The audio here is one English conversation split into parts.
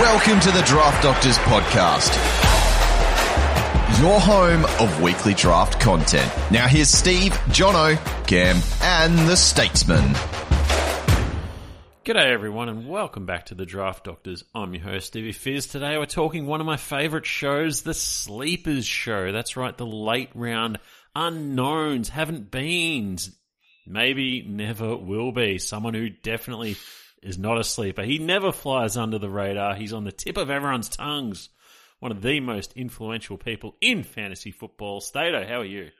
Welcome to the Draft Doctors Podcast, your home of weekly draft content. Now here's Steve, Jono, Cam, and the Statesman. G'day everyone and welcome back to the Draft Doctors. I'm your host Stevie Fizz. Today we're talking one of my favourite shows, the Sleepers Show. That's right, the late round unknowns, haven't been, maybe never will be. Someone who definitely is not a sleeper. He never flies under the radar. He's on the tip of everyone's tongues. One of the most influential people in fantasy football. Stato, how are you?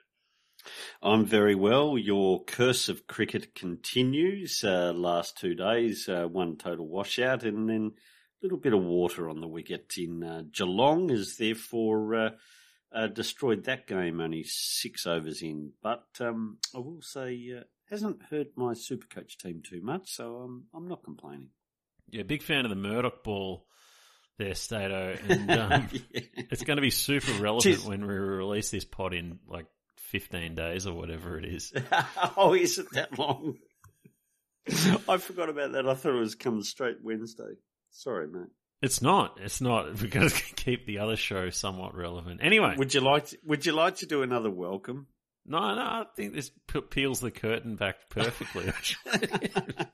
I'm very well. Your curse of cricket continues. Uh, last two days, uh, one total washout, and then a little bit of water on the wicket in uh, Geelong has therefore uh, uh, destroyed that game. Only six overs in, but um, I will say uh, hasn't hurt my super coach team too much, so um, I'm not complaining. Yeah, big fan of the Murdoch ball there, Stato, and um, yeah. it's going to be super relevant Jeez. when we release this pod in like 15 days or whatever it is. oh, is it that long? I forgot about that. I thought it was coming straight Wednesday. Sorry, mate. It's not. It's not. We're going to keep the other show somewhat relevant. Anyway, would you like? To, would you like to do another welcome? No, no. I think this peels the curtain back perfectly.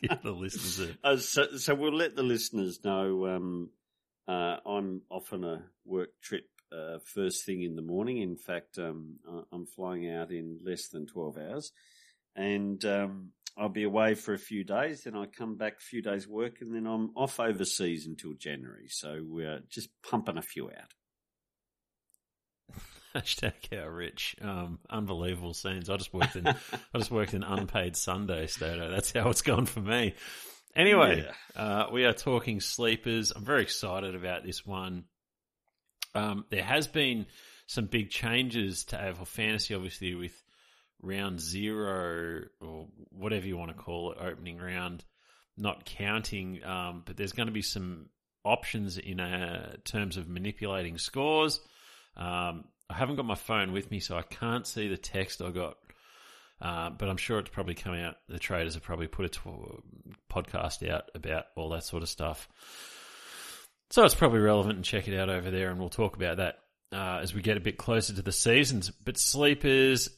Give the listeners a... uh, so, so we'll let the listeners know. Um, uh, I'm off on a work trip uh, first thing in the morning. In fact, um, I'm flying out in less than 12 hours. And um, I'll be away for a few days. Then I come back a few days work, and then I'm off overseas until January. So we're just pumping a few out. Hashtag how rich. Um, unbelievable scenes. I just worked in I just worked in unpaid Sunday Stato. That's how it's gone for me. Anyway, yeah. uh, we are talking sleepers. I'm very excited about this one. Um, there has been some big changes to AFL fantasy, obviously with round zero or whatever you want to call it, opening round, not counting. Um, but there's going to be some options in uh, terms of manipulating scores. Um, I haven't got my phone with me, so I can't see the text I got. Uh, but I'm sure it's probably coming out. The traders have probably put a podcast out about all that sort of stuff. So it's probably relevant and check it out over there, and we'll talk about that uh, as we get a bit closer to the seasons. But sleepers,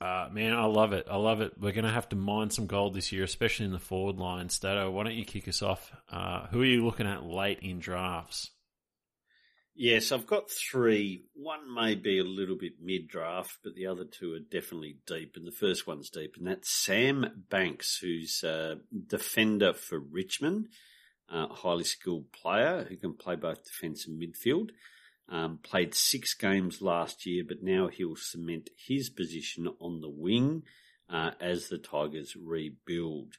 uh, man, I love it. I love it. We're going to have to mine some gold this year, especially in the forward line. Stato, why don't you kick us off? Uh, who are you looking at late in drafts? Yes, I've got three. One may be a little bit mid draft, but the other two are definitely deep. And the first one's deep, and that's Sam Banks, who's a defender for Richmond uh, highly skilled player who can play both defence and midfield. Um, played six games last year, but now he'll cement his position on the wing uh, as the Tigers rebuild.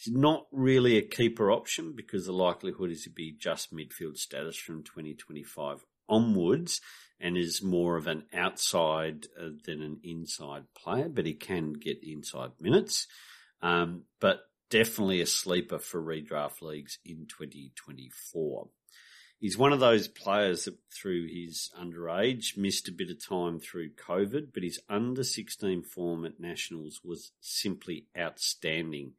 He's not really a keeper option because the likelihood is to be just midfield status from 2025 onwards and is more of an outside uh, than an inside player, but he can get inside minutes. Um, but definitely a sleeper for redraft leagues in 2024. He's one of those players that through his underage missed a bit of time through COVID, but his under 16 form at Nationals was simply outstanding.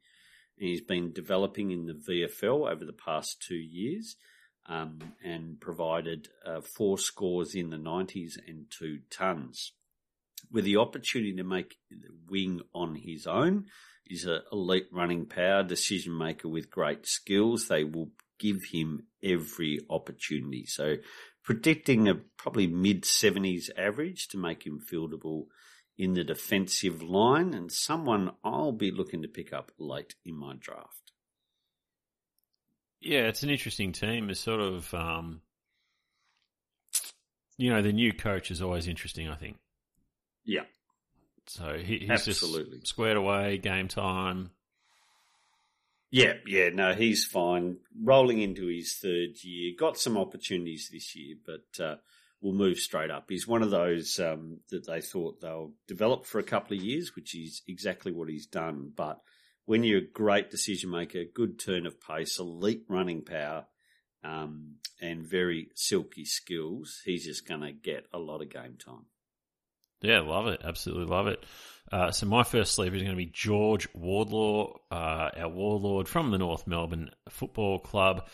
He's been developing in the VFL over the past two years um, and provided uh, four scores in the 90s and two tons. With the opportunity to make wing on his own, He's an elite running power, decision maker with great skills. They will give him every opportunity. So predicting a probably mid 70s average to make him fieldable in the defensive line and someone I'll be looking to pick up late in my draft. Yeah, it's an interesting team. It's sort of, um, you know, the new coach is always interesting, I think. Yeah. So he, he's Absolutely. just squared away, game time. Yeah, yeah, no, he's fine. Rolling into his third year, got some opportunities this year, but uh, will move straight up. He's one of those um, that they thought they'll develop for a couple of years, which is exactly what he's done. But when you're a great decision maker, good turn of pace, elite running power, um, and very silky skills, he's just going to get a lot of game time. Yeah, love it. Absolutely love it. Uh, so my first sleeper is going to be George Wardlaw, uh, our warlord from the North Melbourne Football Club.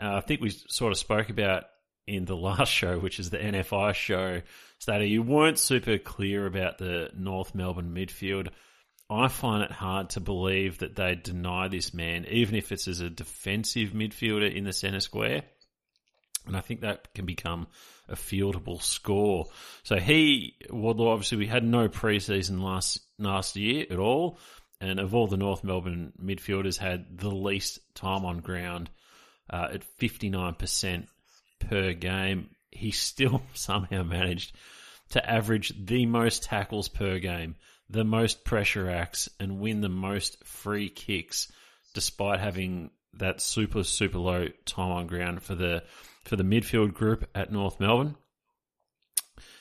uh, I think we sort of spoke about in the last show, which is the NFI show, Stato, you weren't super clear about the North Melbourne midfield. I find it hard to believe that they deny this man, even if it's as a defensive midfielder in the centre square. And I think that can become a fieldable score. So he, Wardlaw, obviously we had no preseason last last year at all, and of all the North Melbourne midfielders, had the least time on ground uh, at fifty nine percent per game. He still somehow managed to average the most tackles per game, the most pressure acts, and win the most free kicks, despite having that super super low time on ground for the for the midfield group at North Melbourne.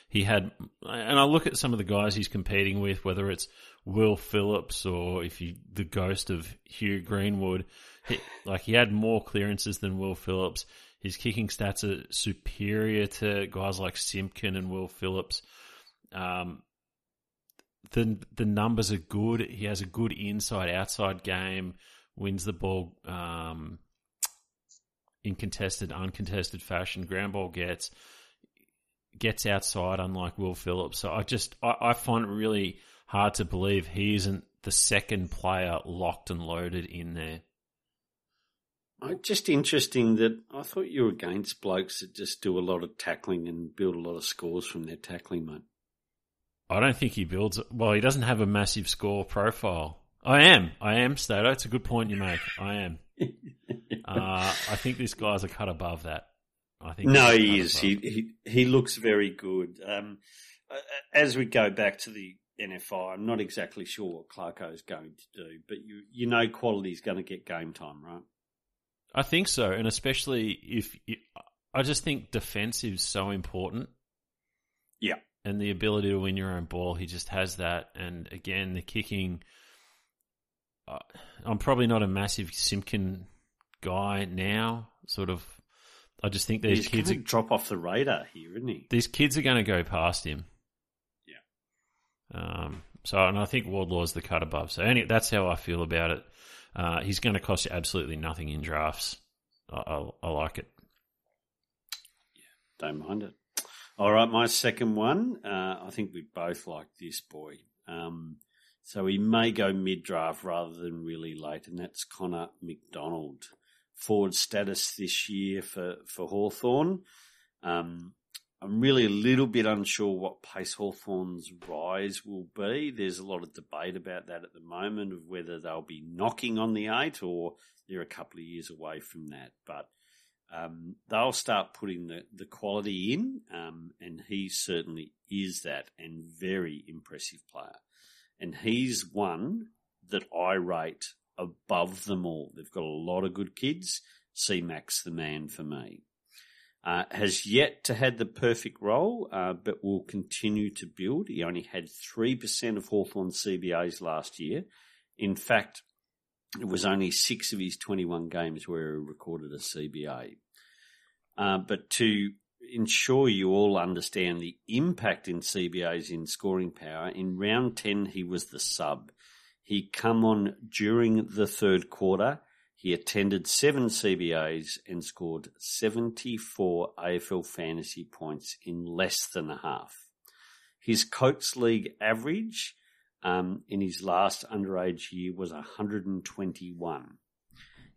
He had, and I look at some of the guys he's competing with, whether it's Will Phillips or if you the ghost of Hugh Greenwood, he, like he had more clearances than Will Phillips. His kicking stats are superior to guys like Simpkin and Will Phillips. Um, the the numbers are good. He has a good inside outside game. Wins the ball um, in contested, uncontested fashion. Ground ball gets gets outside, unlike Will Phillips. So I just I, I find it really hard to believe he isn't the second player locked and loaded in there. Just interesting that I thought you were against blokes that just do a lot of tackling and build a lot of scores from their tackling, mate. I don't think he builds. Well, he doesn't have a massive score profile. I am. I am, Stato. It's a good point you make. I am. uh, I think this guy's a cut above that. I think. No, he is. He, he he looks very good. Um, as we go back to the NFI, I'm not exactly sure what Clarko is going to do, but you you know quality is going to get game time, right? I think so, and especially if you, I just think defensive is so important. Yeah, and the ability to win your own ball, he just has that. And again, the kicking. Uh, I'm probably not a massive Simpkin guy now. Sort of, I just think these He's kids are, drop off the radar here, isn't he? These kids are going to go past him. Yeah. Um. So, and I think Wardlaw's the cut above. So, anyway, that's how I feel about it. Uh, he's going to cost you absolutely nothing in drafts. I, I, I like it. Yeah, don't mind it. All right, my second one. Uh, I think we both like this boy. Um, so he may go mid draft rather than really late, and that's Connor Macdonald. Forward status this year for, for Hawthorn. Um, I'm really a little bit unsure what pace Hawthorn's rise will be. There's a lot of debate about that at the moment of whether they'll be knocking on the eight or they're a couple of years away from that. But um, they'll start putting the, the quality in, um, and he certainly is that and very impressive player. And he's one that I rate above them all. They've got a lot of good kids. C Max the man for me. Uh, has yet to had the perfect role, uh, but will continue to build. He only had 3% of Hawthorn CBAs last year. In fact, it was only six of his 21 games where he recorded a CBA. Uh, but to ensure you all understand the impact in CBAs in scoring power, in round 10 he was the sub. He come on during the third quarter he attended seven CBAs and scored 74 AFL fantasy points in less than a half. His Coates League average um, in his last underage year was 121.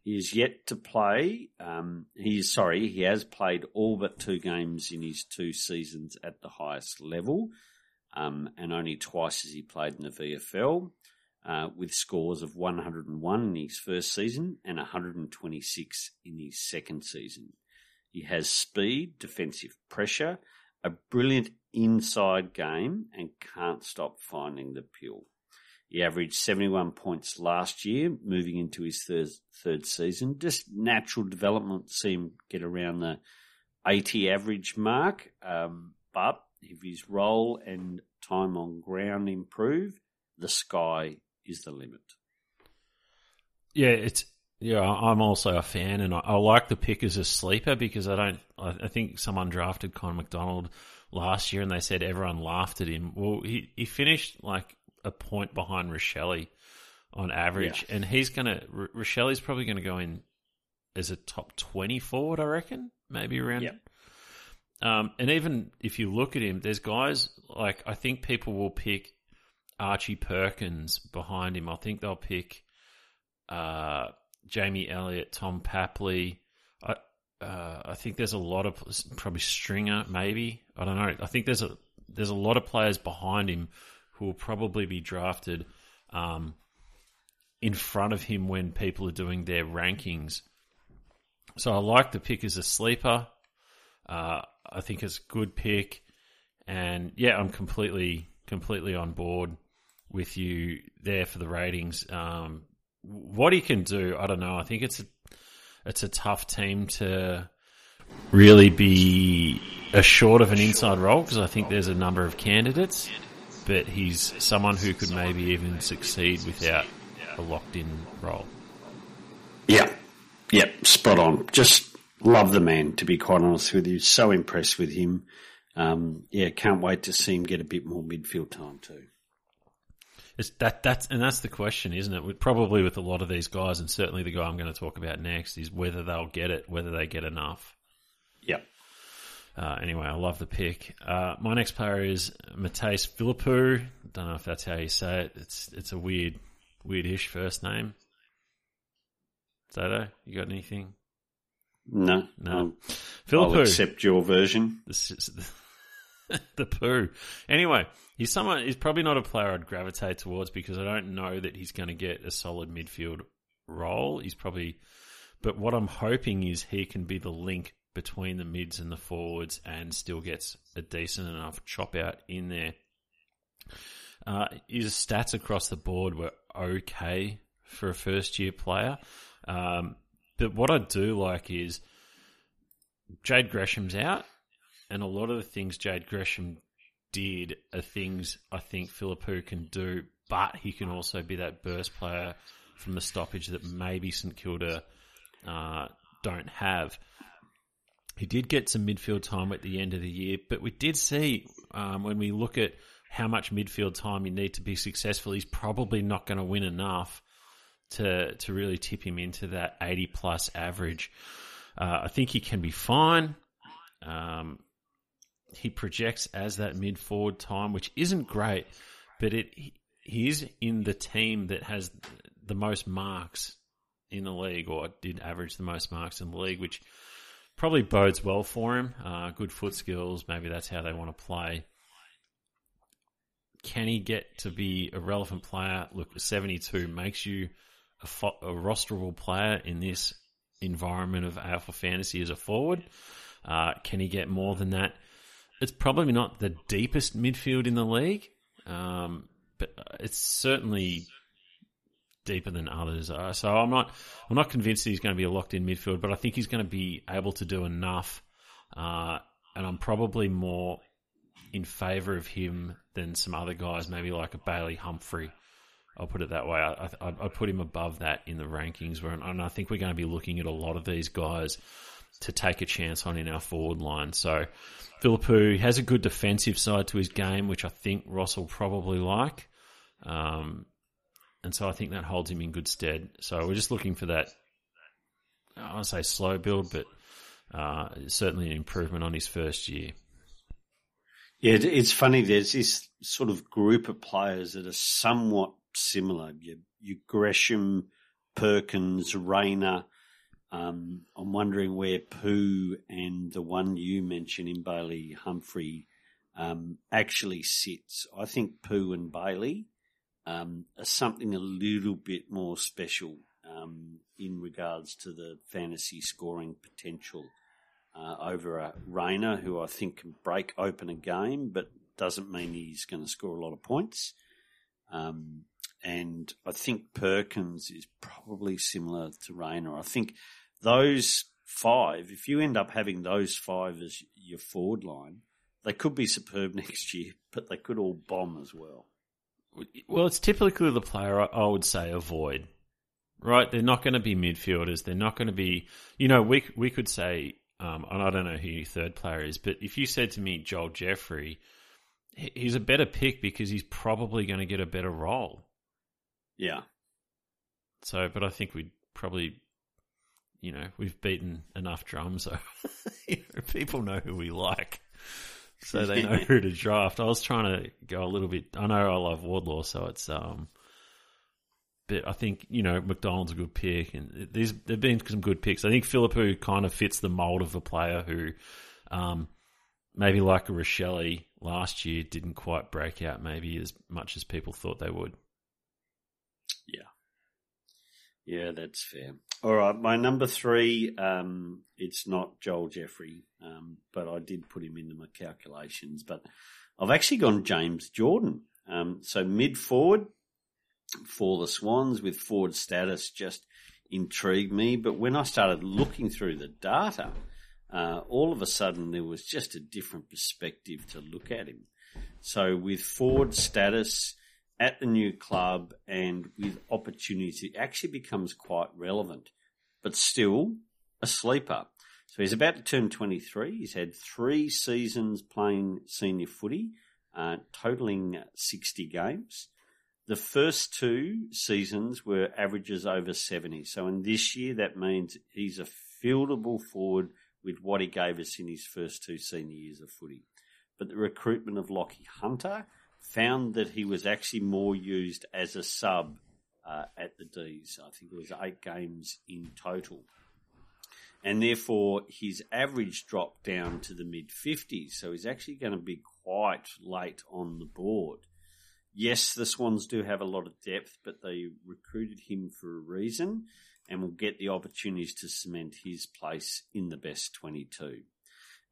He is yet to play. Um, he is sorry. He has played all but two games in his two seasons at the highest level, um, and only twice has he played in the VFL uh, with scores of 101 in his first season and 126 in his second season. He has speed, defensive pressure, a brilliant inside game, and can't stop finding the pill. He averaged 71 points last year, moving into his third, third season. Just natural development, see him get around the 80 average mark. Um, but if his role and time on ground improve, the sky is the limit. Yeah, it's yeah. I'm also a fan, and I, I like the pick as a sleeper because I don't. I, I think someone drafted Connor Macdonald last year, and they said everyone laughed at him. Well, he he finished like a point behind Rachele on average, yeah. and he's gonna Rachele's probably going to go in as a top 20 forward, I reckon, maybe around. Yep. Um, and even if you look at him, there's guys like I think people will pick Archie Perkins behind him. I think they'll pick uh, Jamie Elliott, Tom Papley. I uh, I think there's a lot of probably Stringer, maybe I don't know. I think there's a there's a lot of players behind him who will probably be drafted um, in front of him when people are doing their rankings. So I like the pick as a sleeper. Uh, I think it's a good pick, and yeah, I'm completely completely on board with you there for the ratings. Um, what he can do, I don't know. I think it's a it's a tough team to really be assured of an inside role because I think there's a number of candidates, but he's someone who could maybe even succeed without a locked in role. Yeah, yep, spot on. Just love the man, to be quite honest with you. So impressed with him. Um, yeah, can't wait to see him get a bit more midfield time too. It's that that's and that's the question, isn't it? Probably with a lot of these guys, and certainly the guy I'm going to talk about next is whether they'll get it, whether they get enough. Yep. Uh, anyway, I love the pick. Uh, my next player is Mattaes Phillipou. Don't know if that's how you say it. It's it's a weird, weirdish first name. Stato, you got anything? No, No. I'll, I'll accept your version. This is the, poo. Anyway, he's someone. He's probably not a player I'd gravitate towards because I don't know that he's going to get a solid midfield role. He's probably, but what I'm hoping is he can be the link between the mids and the forwards and still gets a decent enough chop out in there. Uh, his stats across the board were okay for a first year player. Um, but what I do like is Jade Gresham's out, and a lot of the things Jade Gresham did are things I think Phillipou can do, but he can also be that burst player from the stoppage that maybe St Kilda uh, don't have. He did get some midfield time at the end of the year, but we did see um, when we look at how much midfield time you need to be successful, he's probably not going to win enough to to really tip him into that 80 plus average. Uh, I think he can be fine. Um, he projects as that mid forward time, which isn't great, but it he, is in the team that has the most marks in the league, or did average the most marks in the league, which probably bodes well for him. Uh, good foot skills, maybe that's how they want to play. Can he get to be a relevant player? Look, 72 makes you a, fo- a rosterable player in this environment of AFL fantasy as a forward. Uh, can he get more than that? It's probably not the deepest midfield in the league, um, but it's certainly deeper than others. Uh, so I'm not, I'm not convinced that he's going to be a locked in midfield, but I think he's going to be able to do enough. Uh, and I'm probably more in favour of him than some other guys, maybe like a Bailey Humphrey. I'll put it that way. I, I, I put him above that in the rankings, where, and I think we're going to be looking at a lot of these guys to take a chance on in our forward line. So Phillipou has a good defensive side to his game, which I think Ross will probably like. Um, and so I think that holds him in good stead. So we're just looking for that, I to say slow build, but uh, certainly an improvement on his first year. Yeah, it's funny. There's this sort of group of players that are somewhat similar. You, you Gresham, Perkins, Rayner. Um, I'm wondering where Pooh and the one you mentioned in Bailey Humphrey um, actually sits. I think Pooh and Bailey um, are something a little bit more special um, in regards to the fantasy scoring potential uh, over a Rayner, who I think can break open a game, but doesn't mean he's going to score a lot of points. Um, and I think Perkins is probably similar to Rayner. I think those five, if you end up having those five as your forward line, they could be superb next year, but they could all bomb as well. Well, it's typically the player I, would say avoid. Right? They're not going to be midfielders. They're not going to be, you know, we we could say, um, and I don't know who your third player is, but if you said to me Joel Jeffrey, he's a better pick because he's probably going to get a better role. Yeah. So, but I think we'd probably you know, we've beaten enough drums, so people know who we like, so they know who to draft. I was trying to go a little bit. I know I love Wardlaw, so it's um, but I think you know Macdonald's a good pick, and these there've been some good picks. I think Phillipou kind of fits the mold of a player who, um, maybe like a Rachele last year didn't quite break out maybe as much as people thought they would. Yeah. Yeah, that's fair. All right, my number three, um, it's not Joel Jeffrey, um, but I did put him into my calculations. But I've actually gone James Jordan. Um, so mid forward for the Swans with forward status just intrigued me. But when I started looking through the data, uh, all of a sudden there was just a different perspective to look at him. So with forward status, at the new club and with opportunities, it actually becomes quite relevant, but still a sleeper. So he's about to turn 23. He's had three seasons playing senior footy, uh, totaling 60 games. The first two seasons were averages over 70. So in this year, that means he's a fieldable forward with what he gave us in his first two senior years of footy. But the recruitment of Lockie Hunter found that he was actually more used as a sub uh, at the D's. I think it was eight games in total. And therefore, his average dropped down to the mid 50s. So he's actually going to be quite late on the board. Yes, the Swans do have a lot of depth, but they recruited him for a reason and will get the opportunities to cement his place in the best 22.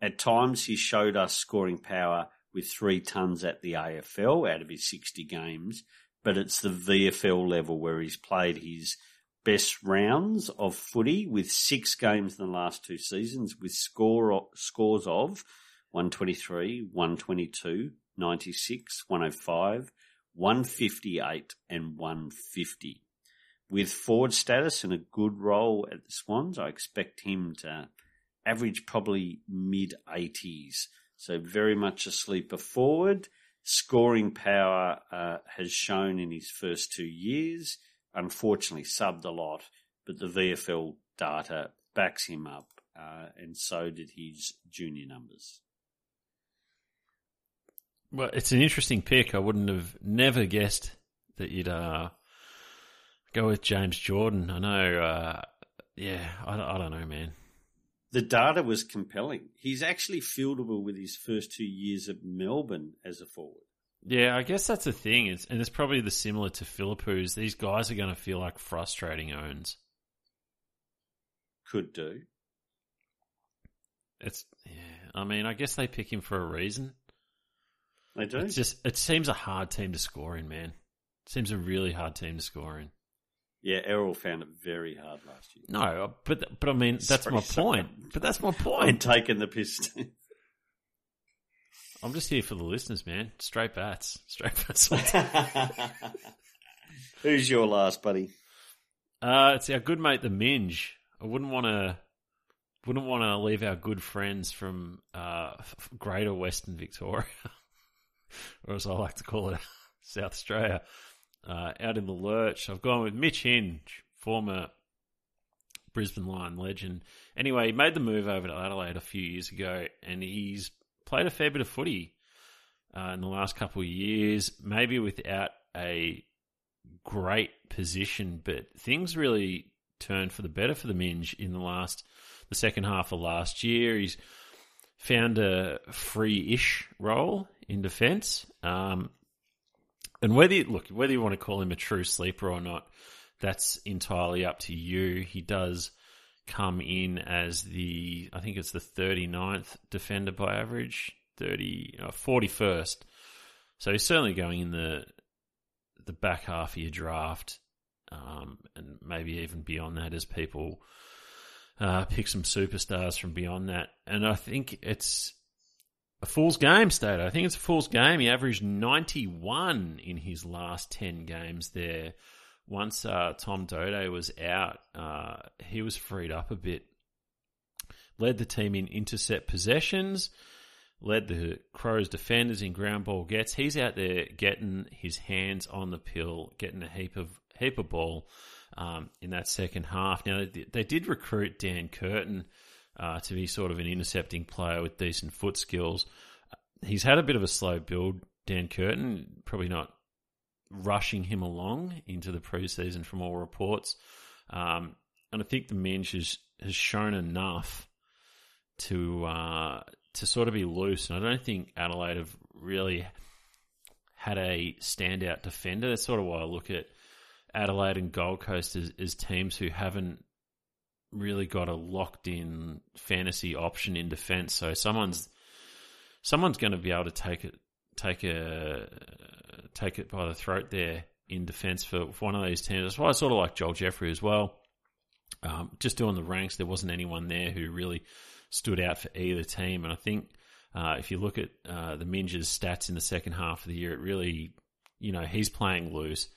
At times, he showed us scoring power with three tons at the AFL out of his 60 games, but it's the VFL level where he's played his best rounds of footy with six games in the last two seasons with score scores of 123, 122, 96, 105, 158 and 150. With forward status and a good role at the Swans, I expect him to average probably mid 80s so very much a sleeper forward. Scoring power uh, has shown in his first two years. Unfortunately, subbed a lot, but the VFL data backs him up, uh, and so did his junior numbers. Well, it's an interesting pick. I wouldn't have never guessed that you'd uh, go with James Jordan. I know, uh, yeah, I, I don't know, man the data was compelling. He's actually fieldable with his first two years at Melbourne as a forward. Yeah, I guess that's the thing, it's, and it's probably the similar to Phillipou's. These guys are going to feel like frustrating owns. Could do. It's yeah. I mean, I guess they pick him for a reason. They do. It's just it seems a hard team to score in, man. It seems a really hard team to score in. Yeah, Errol found it very hard last year. No, but but I mean that's sorry, my point. But that's my point. I'm taking the piss. I'm just here for the listeners, man. Straight bats, straight bats. Who's your last buddy? Uh, it's our good mate, the Minge. I wouldn't want to, wouldn't want to leave our good friends from uh, Greater Western Victoria, or as I like to call it, South Australia uh, out in the lurch. I've gone with Mitch Hinge, former Brisbane Lion legend. Anyway, he made the move over to Adelaide a few years ago, and he's played a fair bit of footy uh, in the last couple of years. Maybe without a great position, but things really turned for the better for the Minge in the last, the second half of last year. He's found a free-ish role in defence. Um, and whether you, look, whether you want to call him a true sleeper or not, that's entirely up to you. He does come in as the, I think it's the 39th defender by average, 30, uh, 41st. So he's certainly going in the the back half of your draft, um, and maybe even beyond that as people uh, pick some superstars from beyond that. And I think it's a fool's game, State. I think it's a fool's game. He averaged 91 in his last 10 games there. Once uh, Tom Doedee was out, uh, he was freed up a bit. Led the team in intercept possessions, led the Crows defenders in ground ball gets. He's out there getting his hands on the pill, getting a heap of heap of ball um, in that second half. Now they did recruit Dan Curtin uh, to be sort of an intercepting player with decent foot skills. He's had a bit of a slow build, Dan Curtin, probably not rushing him along into the preseason from all reports. Um, and I think the Minge has, has shown enough to uh, to sort of be loose. And I don't think Adelaide have really had a standout defender. That's sort of why I look at Adelaide and Gold Coast as, as teams who haven't really got a locked in fantasy option in defence. So someone's someone's going to be able to take it take a take it by the throat there in defence for, for one of these teams. That's why I sort of like Joel Jeffrey as well. Um, just doing the ranks, there wasn't anyone there who really stood out for either team, and I think. Uh, if you look at uh, the Minge's stats in the second half of the year, it really, you know, he's playing loose.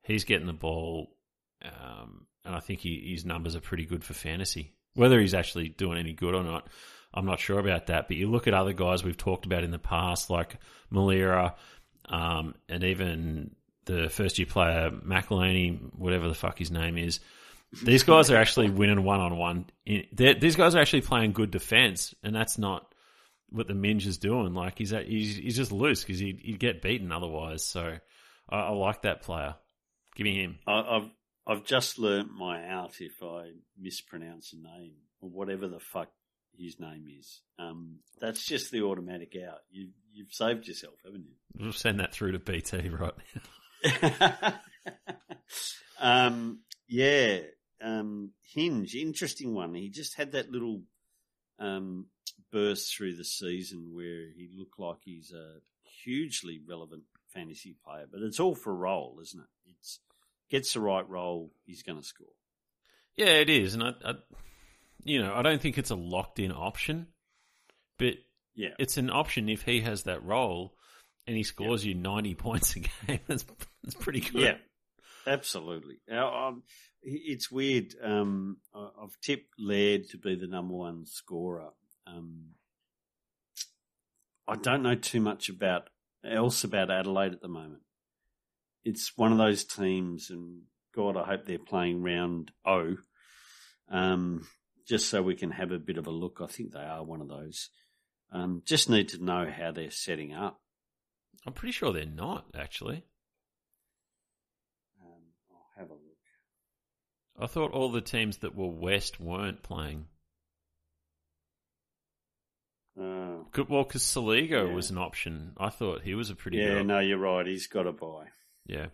He's getting the ball. Um, and I think he, his numbers are pretty good for fantasy. Whether he's actually doing any good or not, I'm not sure about that. But you look at other guys we've talked about in the past, like Milera, um, and even the first year player Michalanney, whatever the fuck his name is. These guys are actually winning one on one. These guys are actually playing good defense, and that's not what the Minge is doing. Like he's he's, he's just loose because he'd, he'd, get beaten otherwise. So I, I, like that player. Give me him. I, I've I've just learnt my out if I mispronounce a name or whatever the fuck his name is. Um, that's just the automatic out. You, you've saved yourself, haven't you? We'll send that through to BT, right? um, yeah. Um, Hinge, interesting one. He just had that little um, burst through the season where he looked like he's a hugely relevant fantasy player, but it's all for role, isn't it? It's gets the right role, he's going to score. Yeah, it is, and I, I, you know, I don't think it's a locked in option, but yeah, it's an option if he has that role and he scores yeah. you ninety points a game. That's that's pretty good. Yeah, absolutely. Now, um, it's weird. Um, I've tipped Laird to be the number one scorer. Um, I don't know too much about else about Adelaide at the moment it's one of those teams, and God, I hope they're playing round O, um, just so we can have a bit of a look. I think they are one of those. Um, just need to know how they're setting up. I'm pretty sure they're not actually. Um, I'll have a look. I thought all the teams that were west weren't playing. Uh, well, because Soligo yeah. was an option. I thought he was a pretty. Yeah, no, you're right. He's got a buy. Yeah.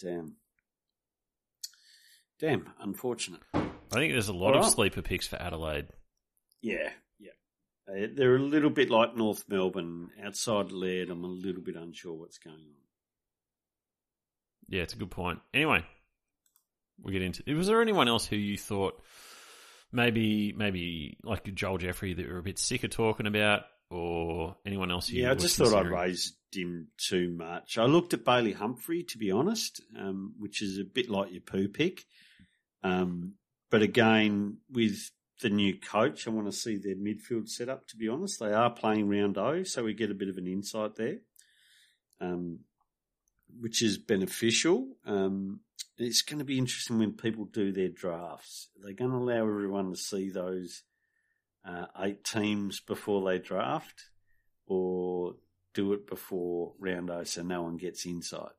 Damn. Damn, unfortunate. I think there's a lot of sleeper picks for Adelaide. Yeah, yeah. They're a little bit like North Melbourne. Outside Laird, I'm a little bit unsure what's going on. Yeah, it's a good point. Anyway, we get into. Was there anyone else who you thought maybe, maybe like Joel Jeffrey that you were a bit sick of talking about, or anyone else? yeah, I just thought I raised him too much. I looked at Bailey Humphrey, to be honest, um, which is a bit like your poo pick. Um, but again, with the new coach, I want to see their midfield set up, to be honest. They are playing round O, so we get a bit of an insight there, um, which is beneficial. Um, it's going to be interesting when people do their drafts. They're they going to allow everyone to see those uh, eight teams before they draft? Or do it before round roundo so no one gets insight?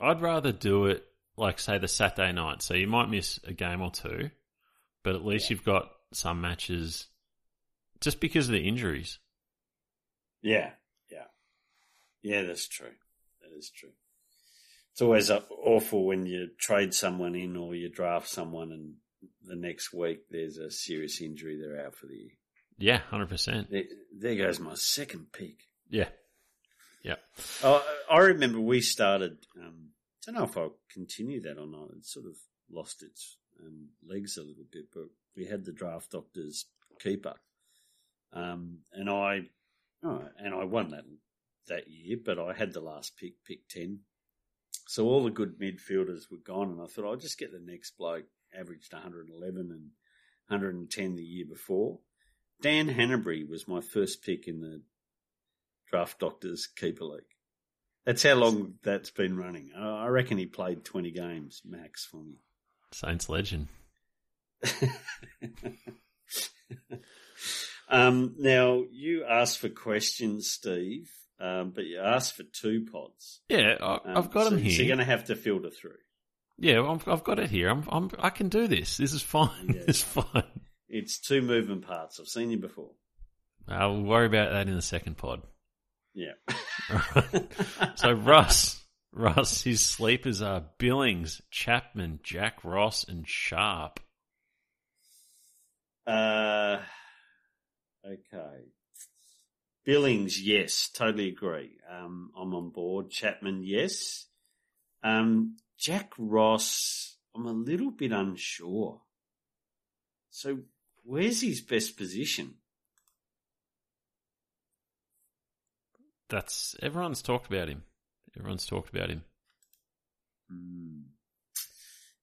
I'd rather do it like say the Saturday night, so you might miss a game or two, but at least yeah. you've got some matches just because of the injuries. Yeah, yeah, yeah. That's true. That is true. It's always awful when you trade someone in or you draft someone, and the next week there's a serious injury. They're out for the year. Yeah, hundred percent. There goes my second pick. Yeah. Yeah. Oh, I remember we started. Um, I don't know if I'll continue that or not. It sort of lost its um, legs a little bit, but we had the draft doctor's keeper, um, and I, oh, and I won that that year. But I had the last pick, pick ten. So all the good midfielders were gone, and I thought I'll just get the next bloke. Averaged 111 and 110 the year before. Dan Hannebery was my first pick in the draft doctors keeper league. That's how long that's been running. I reckon he played 20 games max for me. Saints legend. um, now, you asked for questions, Steve, um, but you asked for two pods. Yeah, I, Um, I've got so, them here. So you're going to have to filter through. Yeah, I've, I've got it here. I'm, I'm, I can do this. This is fine. Yeah. It's fine. It's two movement parts. I've seen you before. I'll worry about that in the second pod. Yeah. So Russ, Russ, his sleepers are Billings, Chapman, Jack Ross, and Sharp. Uh, okay. Billings, yes, totally agree. Um, I'm on board. Chapman, yes. Um, Jack Ross, I'm a little bit unsure. So, where's his best position? That's everyone's talked about him. Everyone's talked about him. Hmm.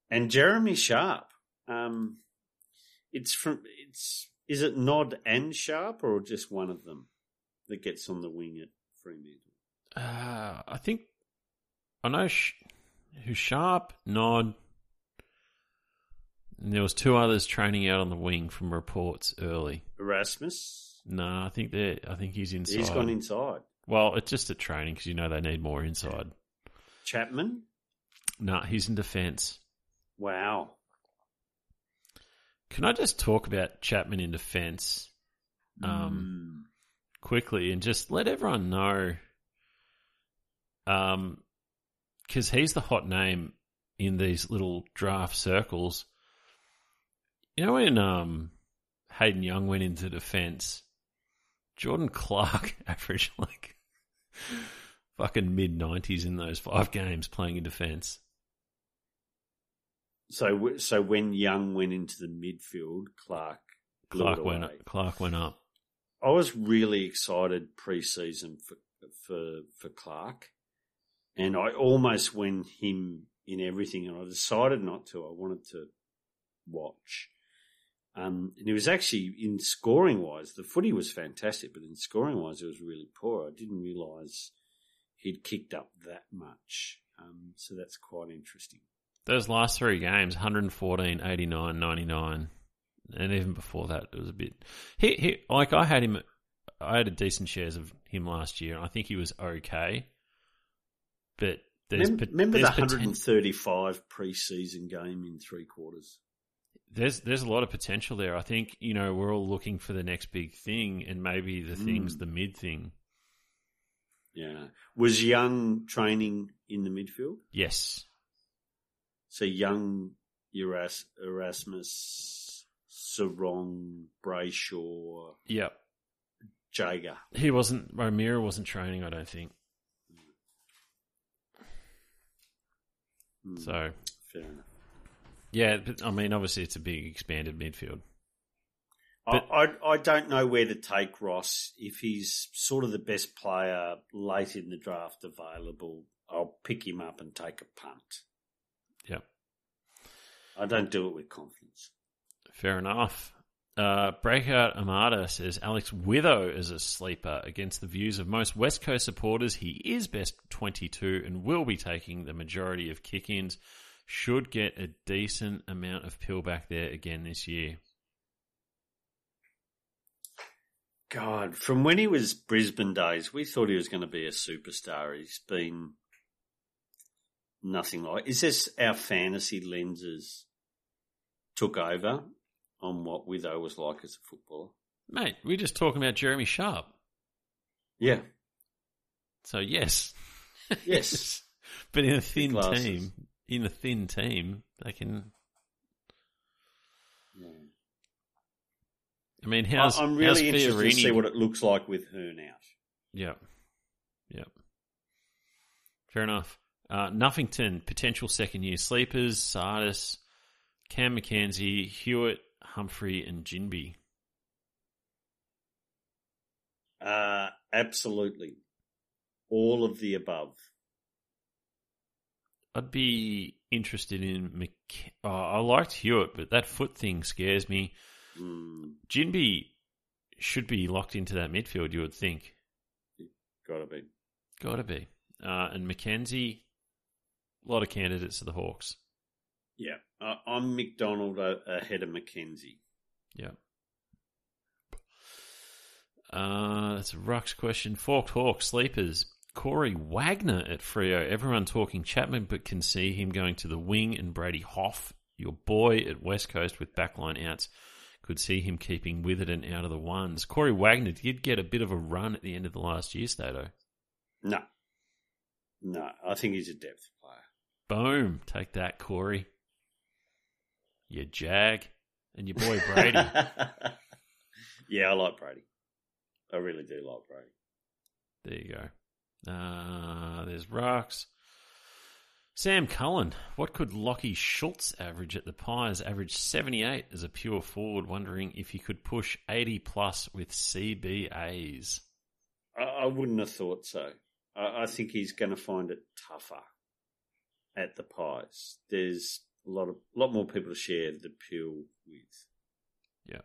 And Jeremy Sharp. Um, it's from it's is it Nod and Sharp or just one of them that gets on the wing at Fremantle? Uh, I think I know sh- who Sharp, Nod, and there was two others training out on the wing from reports early. Erasmus. No, I think they I think he's inside. He's gone inside. Well, it's just a training because you know they need more inside. Chapman. No, he's in defence. Wow. Can I just talk about Chapman in defence um, quickly and just let everyone know? Um, because he's the hot name in these little draft circles. You know when um Hayden Young went into defence, Jordan Clark averaged like fucking mid nineties in those five games playing in defence. So, so when Young went into the midfield, Clark Clark went away. Clark went up. I was really excited pre-season for for for Clark, and I almost went him in everything, and I decided not to. I wanted to watch. Um, and it was actually in scoring wise, the footy was fantastic, but in scoring wise, it was really poor. I didn't realise he'd kicked up that much. Um, so that's quite interesting. Those last three games 114, 89, 99. And even before that, it was a bit. He, he, like, I had him. I had a decent shares of him last year, and I think he was okay. But there's. Remember, remember the there's poten- 135 pre-season game in three quarters? There's there's a lot of potential there. I think you know we're all looking for the next big thing, and maybe the thing's Mm. the mid thing. Yeah. Was Young training in the midfield? Yes, So Young, Eras- Erasmus, Serong, Brayshaw, yep. Jaeger. He wasn't. Romero wasn't training. I don't think Hmm, so. fair enough. Yeah, but, I mean, obviously it's a big expanded midfield. I, But- I, I don't know where to take Ross. If he's sort of the best player late in the draft available, I'll pick him up and take a punt. Yeah, I don't do it with confidence. Fair enough. Uh, Breakout Amada says Alex Witho is a sleeper against the views of most West Coast supporters. He is best 22 and will be taking the majority of kick ins. Should get a decent amount of pill back there again this year. God, from when he was Brisbane days, we thought he was going to be a superstar. He's been nothing like. Is this our fantasy lenses took over on what Witho was like as a footballer? Mate, we're just talking about Jeremy Sharp. Yeah, So, yes. yes. but in a thin team, in a thin team, they can. Yeah. I mean, how's I'm how's really interested to see what it looks like with Hearn out. Yep. Yep. Fair enough. Uh, Nuffington, potential second year sleepers, Tsatas, Cam Mackenzie, Hewett, Humphrey, and Ginbey. Uh, absolutely. All of the above. I'd be interested in Mc. Oh, I liked Hewett, but that foot thing scares me. Mm, Jinby should be locked into that midfield, you would think. gotta be. Gotta be. Uh, and Mackenzie, a lot of candidates for the Hawks. Yeah, uh, I'm Macdonald ahead of Mackenzie. Yeah. Uh, that's a Rux question. Forked Hawk, sleepers. Corey Wagner at Freo. Everyone talking Chapman, but can see him going to the wing and Brady Hough, your boy at West Coast with backline outs. Could see him keeping with it and out of the ones. Corey Wagner did get a bit of a run at the end of the last year, Stato. No. No, I think he's a depth player. Boom. Take that, Corey. Your Jag. And your boy Brady. yeah, I like Brady. I really do like Brady. There you go. Uh, there's Rocks. Sam Cullen. What could Lachie Schultz average at the Pies? Average 78 as a pure forward, wondering if he could push 80 plus with CBAs. I, I wouldn't have thought so. I, I think he's going to find it tougher at the Pies. There's a lot of a lot more people to share the pill with. Yeah.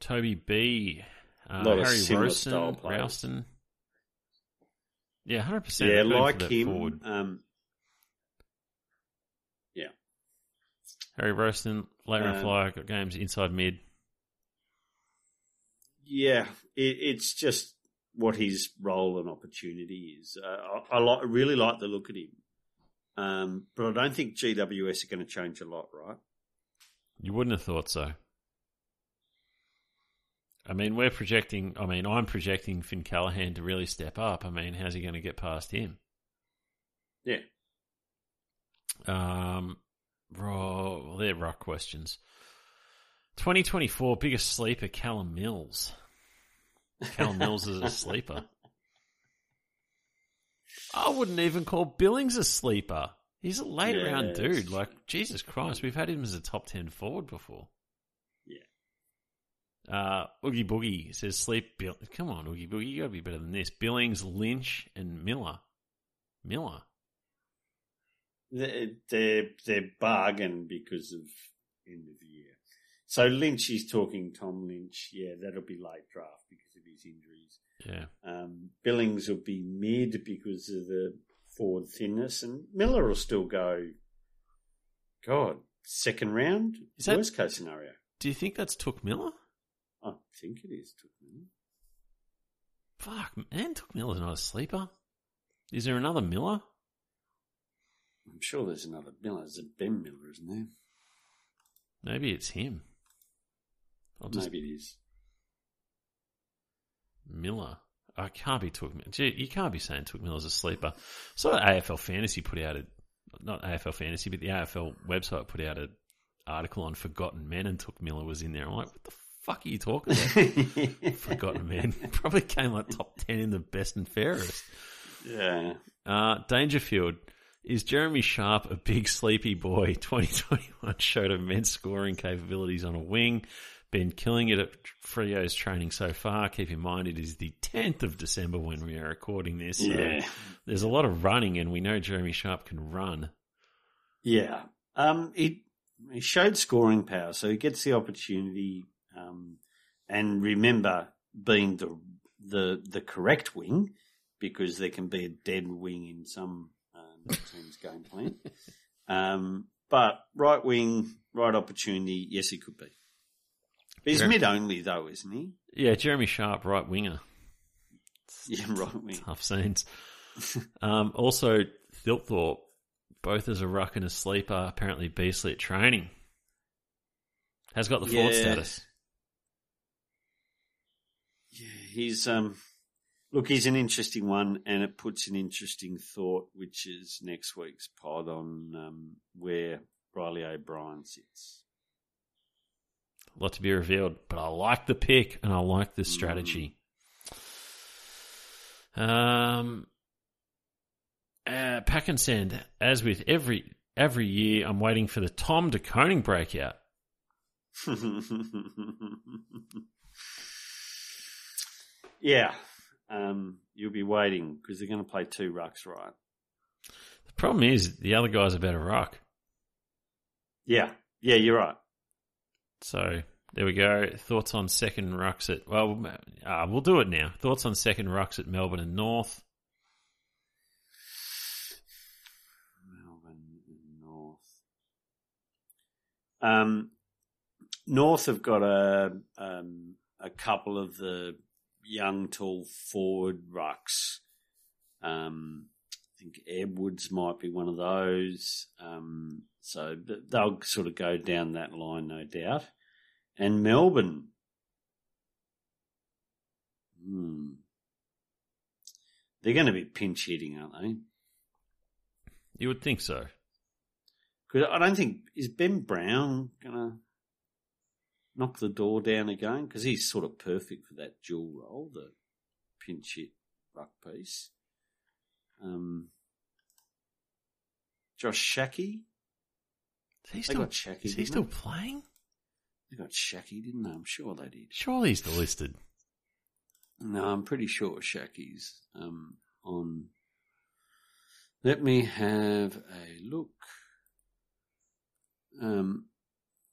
Toby B uh, Harry Rosen, Rowston. Yeah, hundred percent. Yeah, like him. Um, yeah, Harry Rowston, later um, flyer, got games inside mid. Yeah, it, it's just what his role and opportunity is. Uh, I, I, like, I really like the look at him, um, but I don't think GWS are going to change a lot, right? You wouldn't have thought so. I mean, we're projecting. I mean, I'm projecting Finn Callaghan to really step up. I mean, how's he going to get past him? Yeah. Um, well, they're rock questions. 2024 biggest sleeper, Callum Mills. Callum Mills is a sleeper. I wouldn't even call Billings a sleeper. He's a late yeah, round dude. Like Jesus Christ, we've had him as a top ten forward before. Yeah. Uh, Oogie Boogie says sleep. Bill- Come on, Oogie Boogie, you got to be better than this. Billings, Lynch, and Miller. Miller. They're they're, they're bargain because of end of the year. So Lynch is talking Tom Lynch. Yeah, that'll be late draft because of his injuries. Yeah. Um, Billings will be mid because of the forward thinness, and Miller will still go. God, second round. Is that, worst case scenario? Do you think that's Touk Miller? I think it is Touk Miller. Fuck, man, Touk Miller's not a sleeper. Is there another Miller? I'm sure there's another Miller. There's a Ben Miller, isn't there? Maybe it's him. I'll Just... Maybe it is. Miller. I can't be Miller. You can't be saying Touk Miller's a sleeper. So AFL Fantasy put out a, not AFL Fantasy, but the AFL website put out an article on forgotten men and Touk Miller was in there. I'm like, what the fuck are you talking about? Forgotten Men Probably came like top 10 in the best and fairest. Yeah. Uh, Dangerfield. Is Jeremy Sharp a big sleepy boy? 2021 showed immense scoring capabilities on a wing. Been killing it at Freo's training so far. Keep in mind it is the 10th of December when we are recording this. So yeah. There's a lot of running, and we know Jeremy Sharp can run. Yeah. Um, he, he showed scoring power, so he gets the opportunity um, and remember, being the the the correct wing, because there can be a dead wing in some um, team's game plan. Um, but right wing, right opportunity, yes, he could be. He's Jeremy, mid only though, isn't he? Yeah, Jeremy Sharp, right winger. Yeah, right wing. Tough scenes. um, also, Thilthorpe, both as a ruck and a sleeper, apparently beastly at training. Has got the yeah. forward status Yeah, he's um, look, he's an interesting one, and it puts an interesting thought, which is next week's pod on um, where Riley O'Brien sits. A lot to be revealed, but I like the pick and I like the strategy. Um, uh, pack and send, as with every every year, I'm waiting for the Tom De Koning breakout. Yeah, um, you'll be waiting because they're going to play two rucks, right? The problem is the other guy's a better ruck. Yeah, yeah, you're right. So there we go. Thoughts on second rucks at well, uh, we'll do it now. Thoughts on second rucks at Melbourne and North. Melbourne and North. Um, North have got a um, a couple of the young tall forward rucks. Um, I think Edwards might be one of those. Um, so they'll sort of go down that line, no doubt. And Melbourne. Hmm. They're going to be pinch hitting, aren't they? You would think so. Because I don't think is Ben Brown going to knock the door down again because he's sort of perfect for that dual role, the pinch hit ruck piece. Um, Josh Schache. Is he still, Schache, is he still playing? They got Schache, didn't they? I'm sure they did. Surely he's still listed. No, I'm pretty sure Schache's um, on. Let me have a look. Um,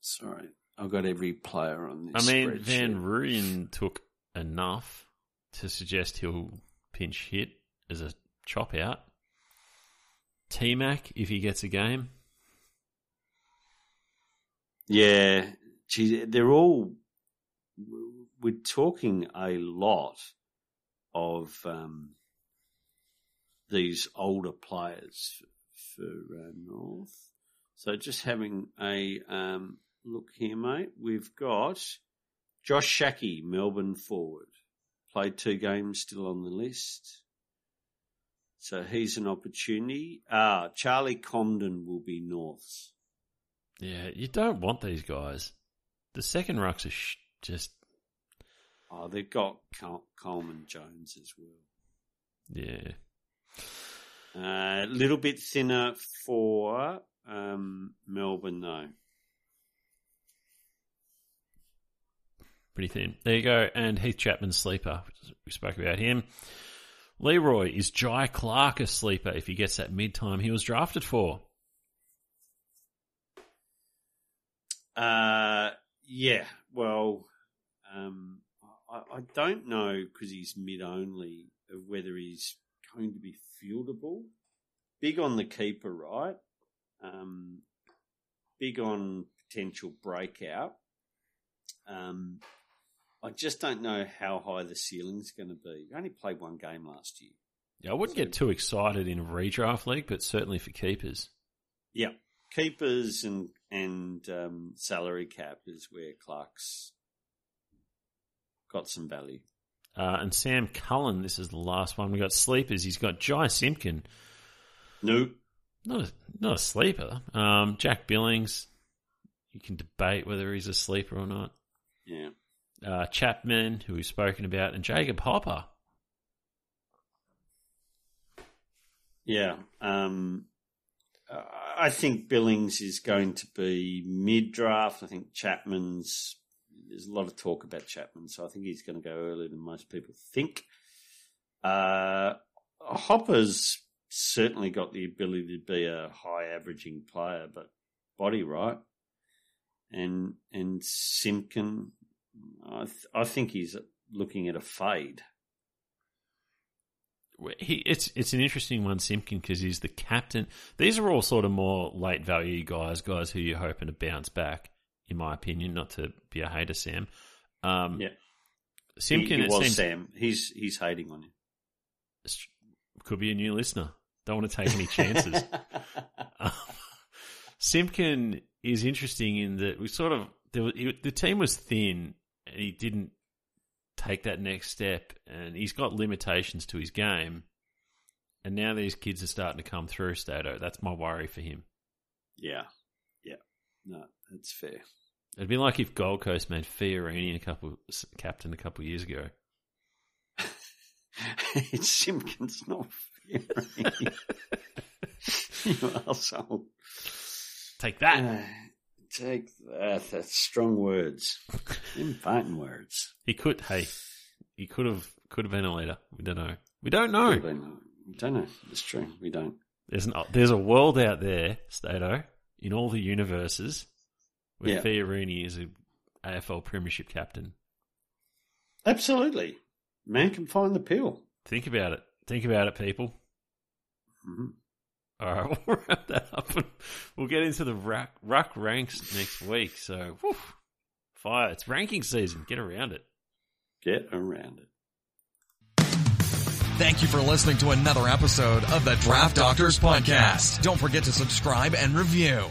sorry, I've got every player on this. I mean. Van Rooyen took enough to suggest he'll pinch hit as a chop out. T Mac, if he gets a game. Yeah, they're all. We're talking a lot of um, these older players for, uh, North. So just having a um, look here, mate. We've got Josh Schache, Melbourne forward, played two games, still on the list. So he's an opportunity. Ah, Charlie Comben will be North's. Yeah, you don't want these guys. The second rucks are sh- just. Oh, they've got Col- Coleman Jones as well. Yeah. A uh, little bit thinner for um, Melbourne, though. Pretty thin. There you go. And Heath Chapman sleeper. We spoke about him. Leroy is Jhye Clark a sleeper if he gets that mid time he was drafted for? Uh, yeah. Well, um, I, I don't know because he's mid only of whether he's going to be fieldable. Big on the keeper, right? Um, big on potential breakout. Um, I just don't know how high the ceiling's going to be. He only played one game last year. Yeah, I wouldn't get too excited in a redraft league, but certainly for keepers. Yeah, keepers and and um, salary cap is where Clark's got some value. Uh, and Sam Cullen, this is the last one. We got sleepers. He's got Jy Simpkin. Nope. Not a, not a sleeper. Um, Jack Billings. You can debate whether he's a sleeper or not. Yeah. Uh, Chapman, who we've spoken about, and Jacob Hopper. Yeah. Um, I think Billings is going to be mid draft. I think Chapman's. There's a lot of talk about Chapman, so I think he's going to go earlier than most people think. Uh, Hopper's certainly got the ability to be a high averaging player, but body right. And and Simpkin, I th- I think he's looking at a fade. He, it's it's an interesting one, Simpkin, because he's the captain. These are all sort of more late value guys, guys who you're hoping to bounce back, in my opinion. Not to be a hater, Sam. Um, Yeah. Simpkin he, he was seems, Sam. He's he's hating on you. could be a new listener. Don't want to take any chances. Um, Simpkin is interesting in that we sort of there was, he, the team was thin and he didn't take that next step, and he's got limitations to his game. And now these kids are starting to come through. Stato, that's my worry for him. yeah, yeah. No, that's fair. It'd be like if Gold Coast made Fiorini a couple captain a couple years ago. it's Simpkins, not Fury. you asshole. Take that. Uh, take that. That's strong words. In fighting words. He could. Hey, he could have could have been a leader. We don't know. We don't know. We don't know. It's true. We don't. There's an, there's a world out there, Stato, in all the universes, where Yeah. Fiorini is a AFL Premiership captain. Absolutely. Man can find the pill. Think about it. Think about it, people. Mhm. All right, we'll wrap that up and we'll get into the ruck, ruck ranks next week. So, whew, fire. It's ranking season. Get around it. Get around it. Thank you for listening to another episode of the Draft Doctors Podcast. Don't forget to subscribe and review.